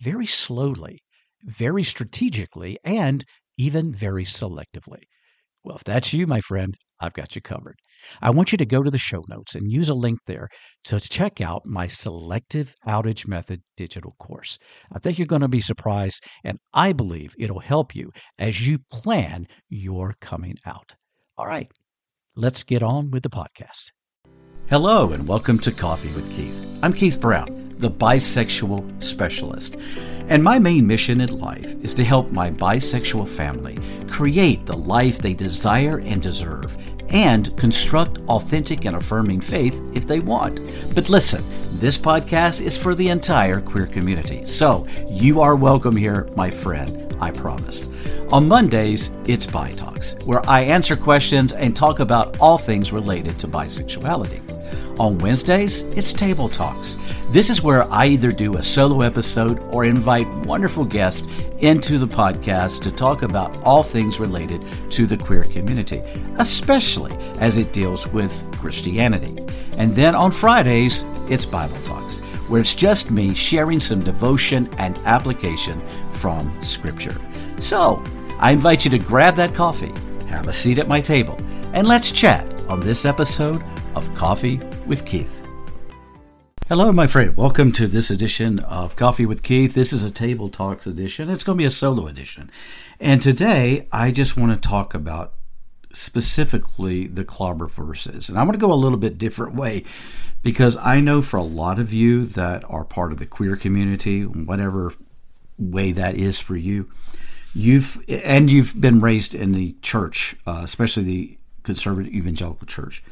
very slowly, very strategically, and even very selectively. Well, if that's you, my friend, I've got you covered. I want you to go to the show notes and use a link there to check out my Selective Outage Method digital course. I think you're going to be surprised, and I believe it'll help you as you plan your coming out. All right, let's get on with the podcast. Hello, and welcome to Coffee with Keith. I'm Keith Brown the bisexual specialist. And my main mission in life is to help my bisexual family create the life they desire and deserve and construct authentic and affirming faith if they want. But listen, this podcast is for the entire queer community. So you are welcome here, my friend, I promise. On Mondays, it's Bi Talks, where I answer questions and talk about all things related to bisexuality. On Wednesdays, it's Table Talks. This is where I either do a solo episode or invite wonderful guests into the podcast to talk about all things related to the queer community, especially as it deals with Christianity. And then on Fridays, it's Bible Talks, where it's just me sharing some devotion and application from Scripture. So, I invite you to grab that coffee, have a seat at my table, and let's chat on this episode of Coffee with Keith. Hello, my friend. Welcome to this edition of Coffee with Keith. This is a Table Talks edition. It's going to be a solo edition. And today, I just want to talk about specifically the clobber verses. And I'm going to go a little bit different way because I know for a lot of you that are part of the queer community, whatever way that is for you, you've and you've been raised in the church, uh, especially the conservative evangelical church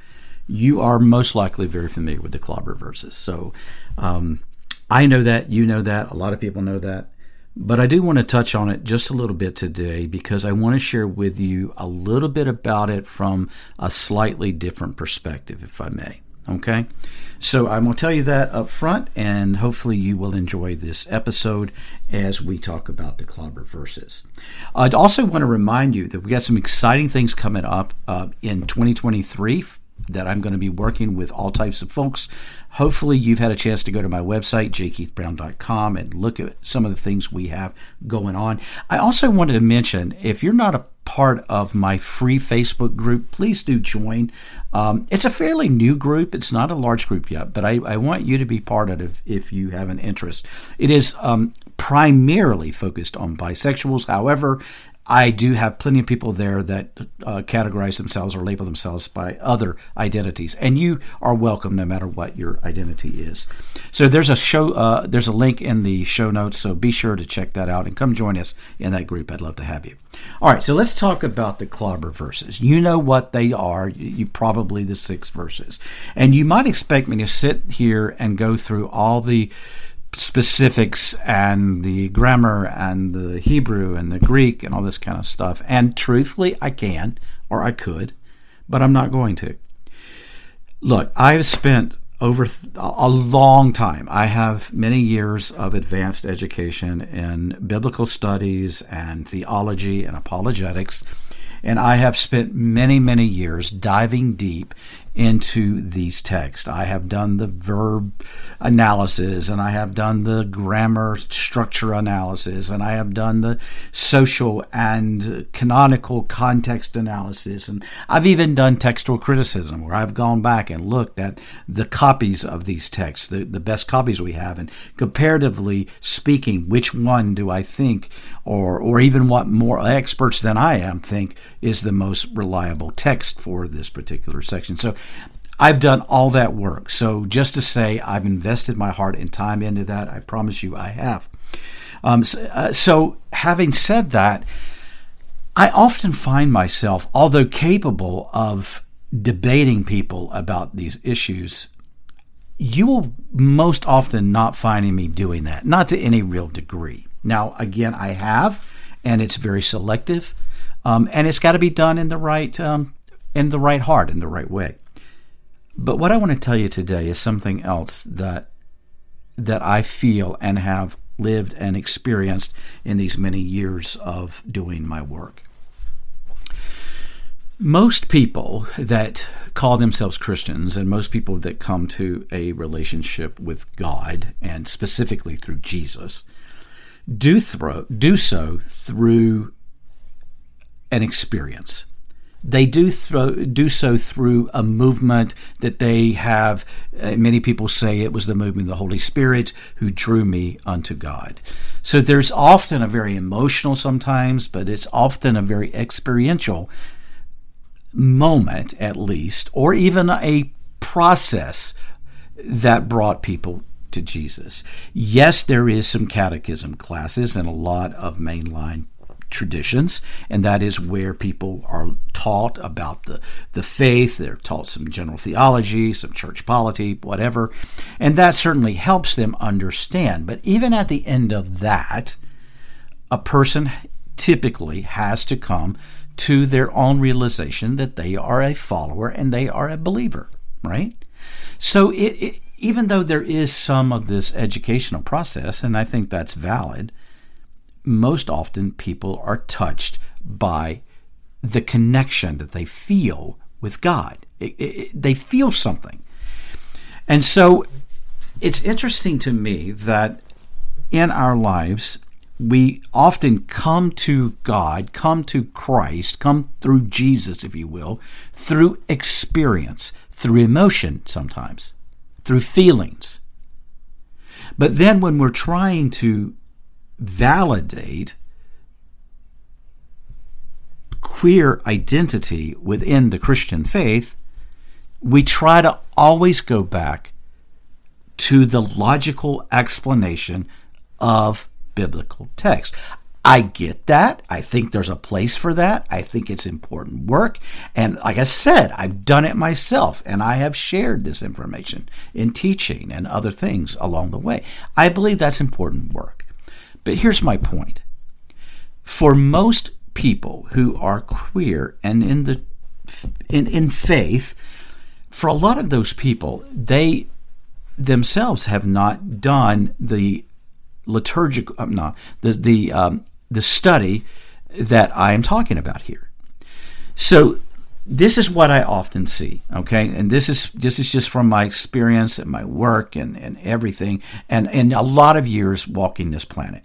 you are most likely very familiar with the clobber verses. So um, I know that, you know that, a lot of people know that. But I do want to touch on it just a little bit today because I want to share with you a little bit about it from a slightly different perspective, if I may. Okay? So I'm going to tell you that up front, and hopefully you will enjoy this episode as we talk about the clobber verses. I'd also want to remind you that we got some exciting things coming up uh, in 2023 that I'm going to be working with all types of folks. Hopefully, you've had a chance to go to my website, jkeithbrown.com, and look at some of the things we have going on. I also wanted to mention if you're not a part of my free Facebook group, please do join. Um, it's a fairly new group. It's not a large group yet, but I, I want you to be part of it if, if you have an interest. It is um, primarily focused on bisexuals. However, I do have plenty of people there that uh, categorize themselves or label themselves by other identities, and you are welcome no matter what your identity is. So there's a show, uh, there's a link in the show notes, so be sure to check that out and come join us in that group. I'd love to have you. All right, so let's talk about the clobber verses. You know what they are. You probably the six verses, and you might expect me to sit here and go through all the specifics and the grammar and the Hebrew and the Greek and all this kind of stuff. And truthfully, I can or I could, but I'm not going to. Look, I've spent over a long time. I have many years of advanced education in biblical studies and theology and apologetics. And I have spent many, many years diving deep into these texts. I have done the verb analysis and I have done the grammar structure analysis and I have done the social and canonical context analysis. And I've even done textual criticism where I've gone back and looked at the copies of these texts, the, the best copies we have, and comparatively speaking, which one do I think, or, or even what more experts than I am think is the most reliable text for this particular section. So I've done all that work. So just to say, I've invested my heart and time into that. I promise you, I have. Um, so, uh, so, having said that, I often find myself, although capable of debating people about these issues, you will most often not find me doing that, not to any real degree. Now, again, I have, and it's very selective, um, and it's got to be done in the right um, in the right heart, in the right way. But what I want to tell you today is something else that that I feel and have lived and experienced in these many years of doing my work. Most people that call themselves Christians and most people that come to a relationship with God and specifically through Jesus do throw, do so through an experience they do throw, do so through a movement that they have. Uh, many people say it was the movement of the Holy Spirit who drew me unto God. So there's often a very emotional sometimes, but it's often a very experiential moment, at least, or even a process that brought people to Jesus. Yes, there is some catechism classes and a lot of mainline traditions, and that is where people are taught about the, the faith. They're taught some general theology, some church polity, whatever, and that certainly helps them understand. But even at the end of that, a person typically has to come to their own realization that they are a follower and they are a believer, right? So it, it even though there is some of this educational process, and I think that's valid, most often people are touched by the connection that they feel with God. It, it, they feel something. And so it's interesting to me that in our lives, we often come to God, come to Christ, come through Jesus, if you will, through experience, through emotion sometimes, through feelings. But then when we're trying to validate queer identity within the Christian faith, we try to always go back to the logical explanation of biblical text. I get that. I think there's a place for that. I think it's important work. And like I said, I've done it myself and I have shared this information in teaching and other things along the way. I believe that's important work. But here's my point. For most people who are queer and in the in, in faith, for a lot of those people, they themselves have not done the liturgical, um, no, the the um, the study that I am talking about here. So this is what I often see, okay? And this is this is just from my experience and my work and, and everything and, and a lot of years walking this planet.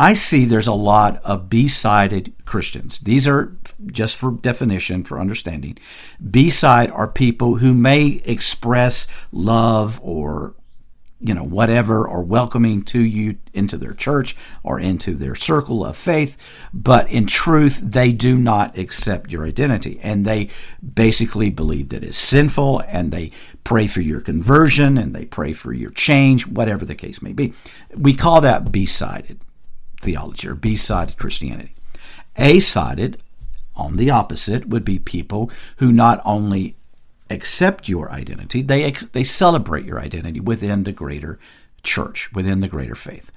I see there's a lot of B sided Christians. These are, just for definition, for understanding, B side are people who may express love or you know, whatever, or welcoming to you into their church or into their circle of faith. But in truth, they do not accept your identity. And they basically believe that it's sinful and they pray for your conversion and they pray for your change, whatever the case may be. We call that B sided theology or B sided Christianity. A sided, on the opposite, would be people who not only accept your identity, they, they celebrate your identity within the greater church, within the greater faith.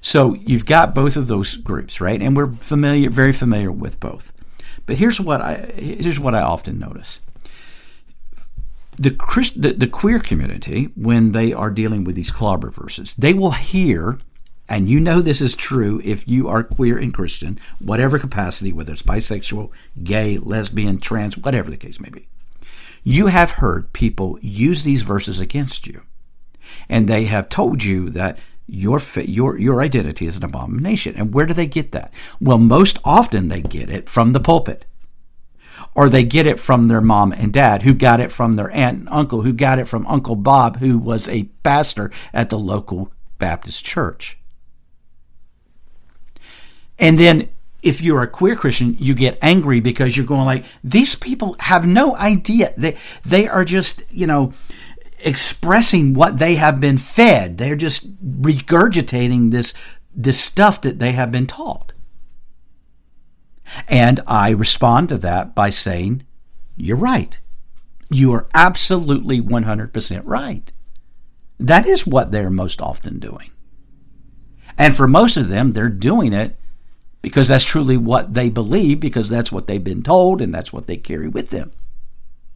So you've got both of those groups, right? And we're familiar, very familiar with both. But here's what I here's what I often notice. The, Christ, the, the queer community, when they are dealing with these clobber verses, they will hear and you know this is true if you are queer and Christian, whatever capacity, whether it's bisexual, gay, lesbian, trans, whatever the case may be. You have heard people use these verses against you. And they have told you that your your your identity is an abomination. And where do they get that? Well, most often they get it from the pulpit. Or they get it from their mom and dad, who got it from their aunt and uncle, who got it from Uncle Bob, who was a pastor at the local Baptist church. And then if you're a queer Christian, you get angry because you're going like, these people have no idea. They they are just, you know, expressing what they have been fed. They're just regurgitating this this stuff that they have been taught. And I respond to that by saying, You're right. You are absolutely 100% right. That is what they're most often doing. And for most of them, they're doing it because that's truly what they believe, because that's what they've been told and that's what they carry with them.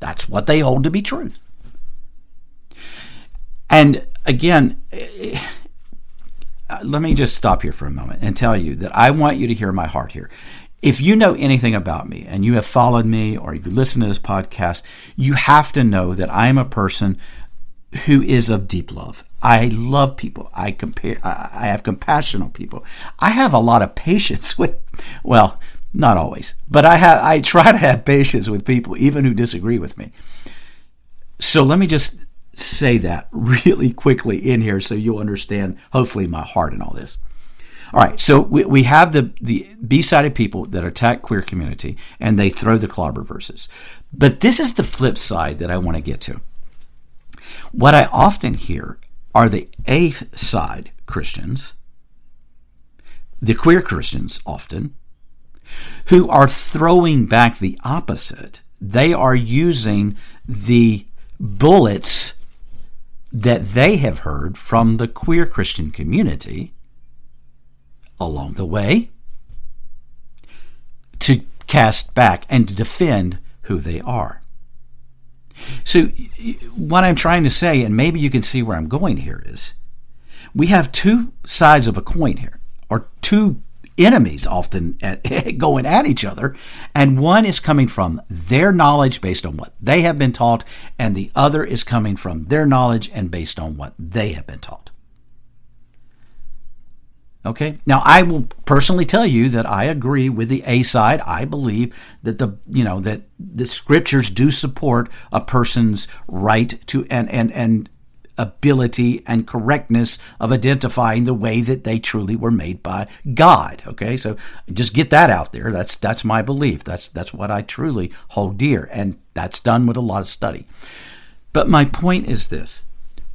That's what they hold to be truth. And again, eh, let me just stop here for a moment and tell you that I want you to hear my heart here. If you know anything about me and you have followed me or you listen to this podcast, you have to know that I am a person who is of deep love. I love people. I compare. I have compassion on people. I have a lot of patience with, well, not always, but I have. I try to have patience with people, even who disagree with me. So let me just say that really quickly in here, so you'll understand. Hopefully, my heart in all this. All right, so we, we have the the B-sided people that attack queer community, and they throw the clobber verses. But this is the flip side that I want to get to. What I often hear are the A side Christians, the queer Christians often, who are throwing back the opposite. They are using the bullets that they have heard from the queer Christian community along the way to cast back and to defend who they are. So, what I'm trying to say, and maybe you can see where I'm going here, is we have two sides of a coin here, or two enemies often at, going at each other, and one is coming from their knowledge based on what they have been taught, and the other is coming from their knowledge and based on what they have been taught. Okay. Now, I will personally tell you that I agree with the A side. I believe that the you know that the scriptures do support a person's right to and and and ability and correctness of identifying the way that they truly were made by God. Okay, so just get that out there. That's that's my belief. That's that's what I truly hold dear, and that's done with a lot of study. But my point is this: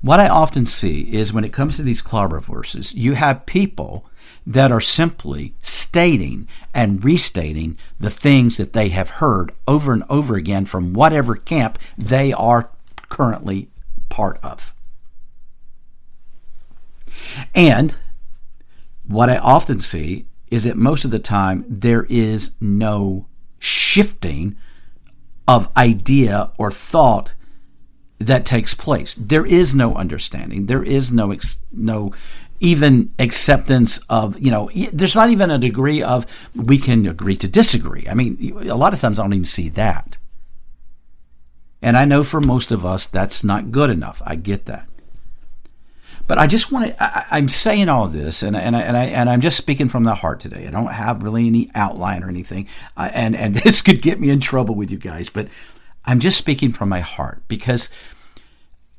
what I often see is when it comes to these clobber verses, you have people that are simply stating and restating the things that they have heard over and over again from whatever camp they are currently part of. And what I often see is that most of the time there is no shifting of idea or thought that takes place. There is no understanding. There is no ex- no even acceptance of you know. There's not even a degree of we can agree to disagree. I mean, a lot of times I don't even see that. And I know for most of us that's not good enough. I get that. But I just want to. I, am saying all this, and and I, and I and I'm just speaking from the heart today. I don't have really any outline or anything, uh, and and this could get me in trouble with you guys. But I'm just speaking from my heart because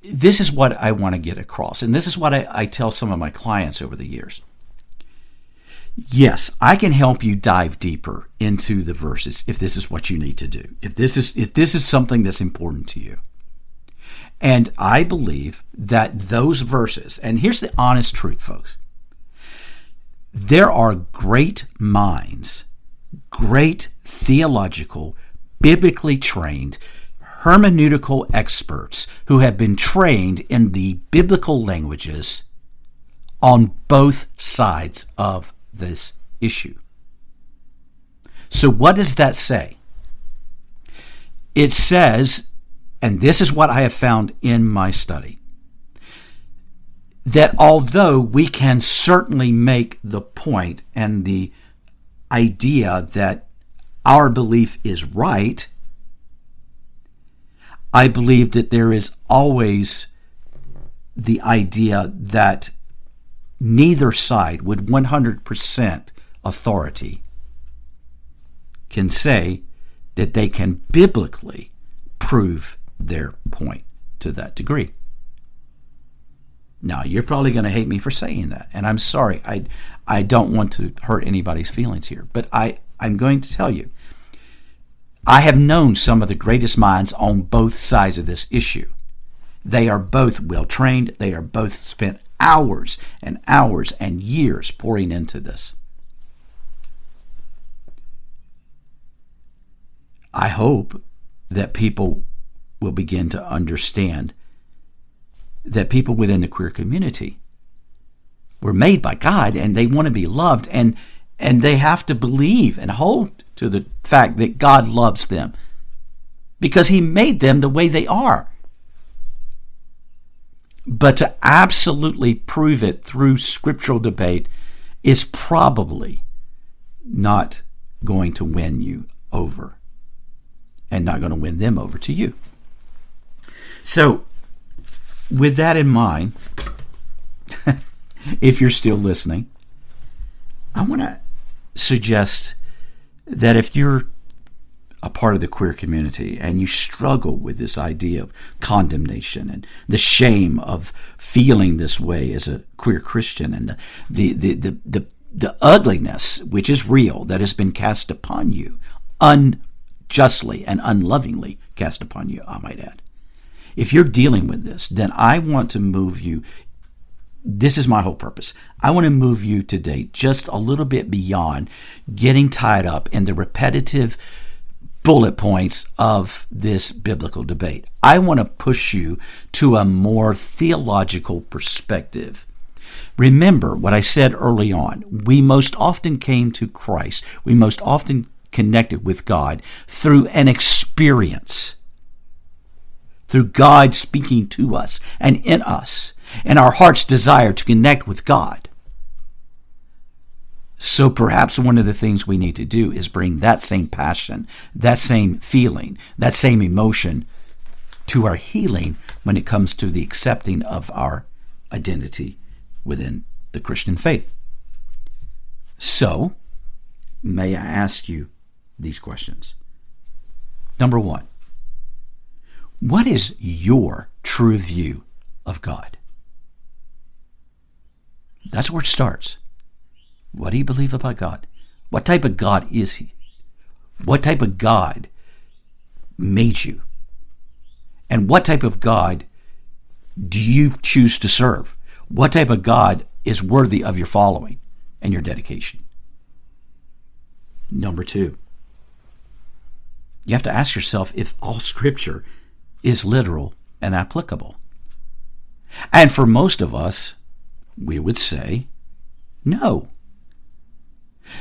this is what I want to get across. And this is what I, I, tell some of my clients over the years. Yes, I can help you dive deeper into the verses if this is what you need to do. If this is if this is something that's important to you. And I believe that those verses, and here's the honest truth, folks. There are great minds, great theological, biblically trained, hermeneutical experts who have been trained in the biblical languages on both sides of this issue. So, what does that say? It says, and this is what I have found in my study, that although we can certainly make the point and the idea that our belief is right, I believe that there is always the idea that neither side with 100% authority can say that they can biblically prove their point to that degree. Now, you're probably going to hate me for saying that, and I'm sorry. I I don't want to hurt anybody's feelings here, but I I'm going to tell you I have known some of the greatest minds on both sides of this issue. They are both well trained. They are both spent hours and hours and years pouring into this. I hope that people will begin to understand that people within the queer community were made by God and they want to be loved and and they have to believe and hold to the fact that God loves them because he made them the way they are. But to absolutely prove it through scriptural debate is probably not going to win you over and not going to win them over to you. So, with that in mind, if you're still listening, I want to suggest that if you're a part of the queer community and you struggle with this idea of condemnation and the shame of feeling this way as a queer Christian and the the the the, the, the ugliness which is real that has been cast upon you unjustly and unlovingly cast upon you, I might add. If you're dealing with this, then I want to move you this is my whole purpose. I want to move you today just a little bit beyond getting tied up in the repetitive bullet points of this biblical debate. I want to push you to a more theological perspective. Remember what I said early on. We most often came to Christ, we most often connected with God through an experience, through God speaking to us and in us, and our heart's desire to connect with God. So perhaps one of the things we need to do is bring that same passion, that same feeling, that same emotion to our healing when it comes to the accepting of our identity within the Christian faith. So, may I ask you these questions? Number one, what is your true view of God? That's where it starts. What do you believe about God? What type of God is He? What type of God made you? And what type of God do you choose to serve? What type of God is worthy of your following and your dedication? Number two, you have to ask yourself if all scripture is literal and applicable. And for most of us, we would say no.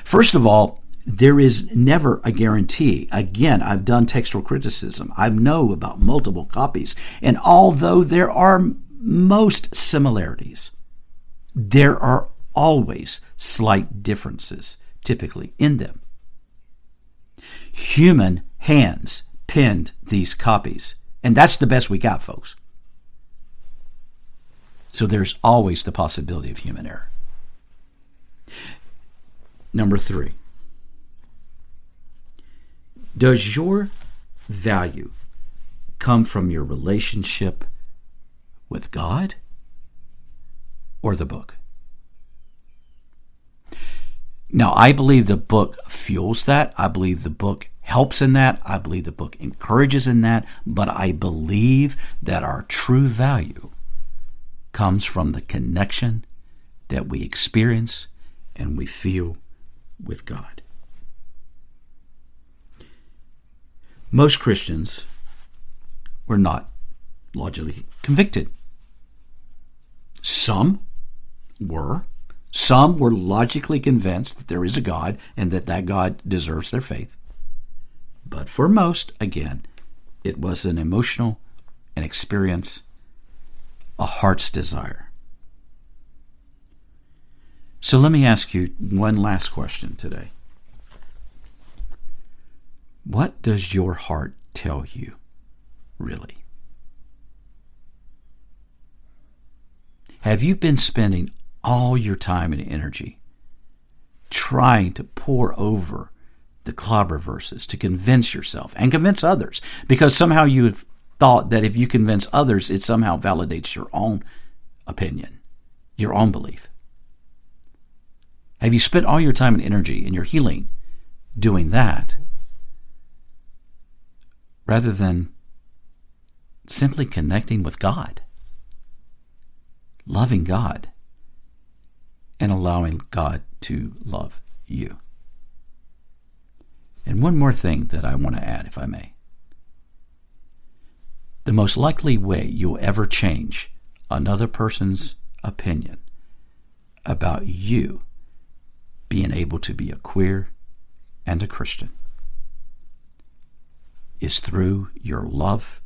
First of all, there is never a guarantee. Again, I've done textual criticism. I know about multiple copies. And although there are most similarities, there are always slight differences, typically, in them. Human hands penned these copies. And that's the best we got, folks. So there's always the possibility of human error. Number three, does your value come from your relationship with God or the book? Now, I believe the book fuels that. I believe the book helps in that. I believe the book encourages in that. But I believe that our true value comes from the connection that we experience and we feel with God. Most Christians were not logically convicted. Some were. Some were logically convinced that there is a God and that that God deserves their faith. But for most, again, it was an emotional, an experience, a heart's desire. So let me ask you one last question today. What does your heart tell you, really? Have you been spending all your time and energy trying to pore over the clobber verses to convince yourself and convince others? Because somehow you have thought that if you convince others, it somehow validates your own opinion, your own belief. Have you spent all your time and energy in your healing doing that rather than simply connecting with God, loving God, and allowing God to love you? And one more thing that I want to add, if I may. The most likely way you'll ever change another person's opinion about you being able to be a queer and a Christian is through your love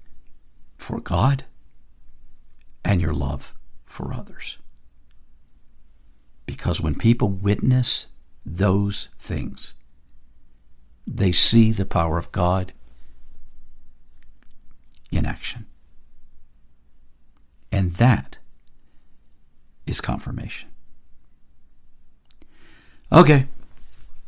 for God and your love for others. Because when people witness those things, they see the power of God in action. And that is confirmation. Okay.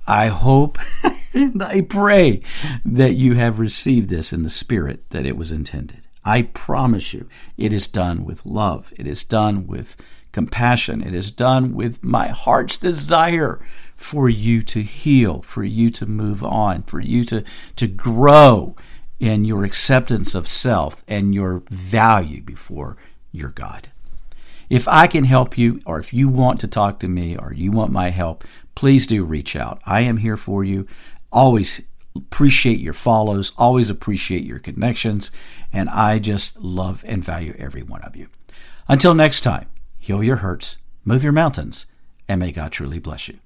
I hope and I pray that you have received this in the spirit that it was intended. I promise you, it is done with love. It is done with compassion. It is done with my heart's desire for you to heal, for you to move on, for you to, to grow in your acceptance of self and your value before your God. If I can help you, or if you want to talk to me, or you want my help, please do reach out. I am here for you. Always appreciate your follows, always appreciate your connections, and I just love and value every one of you. Until next time, heal your hurts, move your mountains, and may God truly bless you.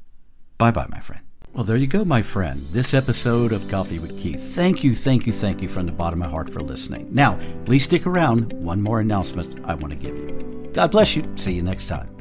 Bye bye, my friend. Well, there you go, my friend. This episode of Coffee with Keith. Thank you, thank you, thank you from the bottom of my heart for listening. Now, please stick around. One more announcement I want to give you. God bless you. See you next time.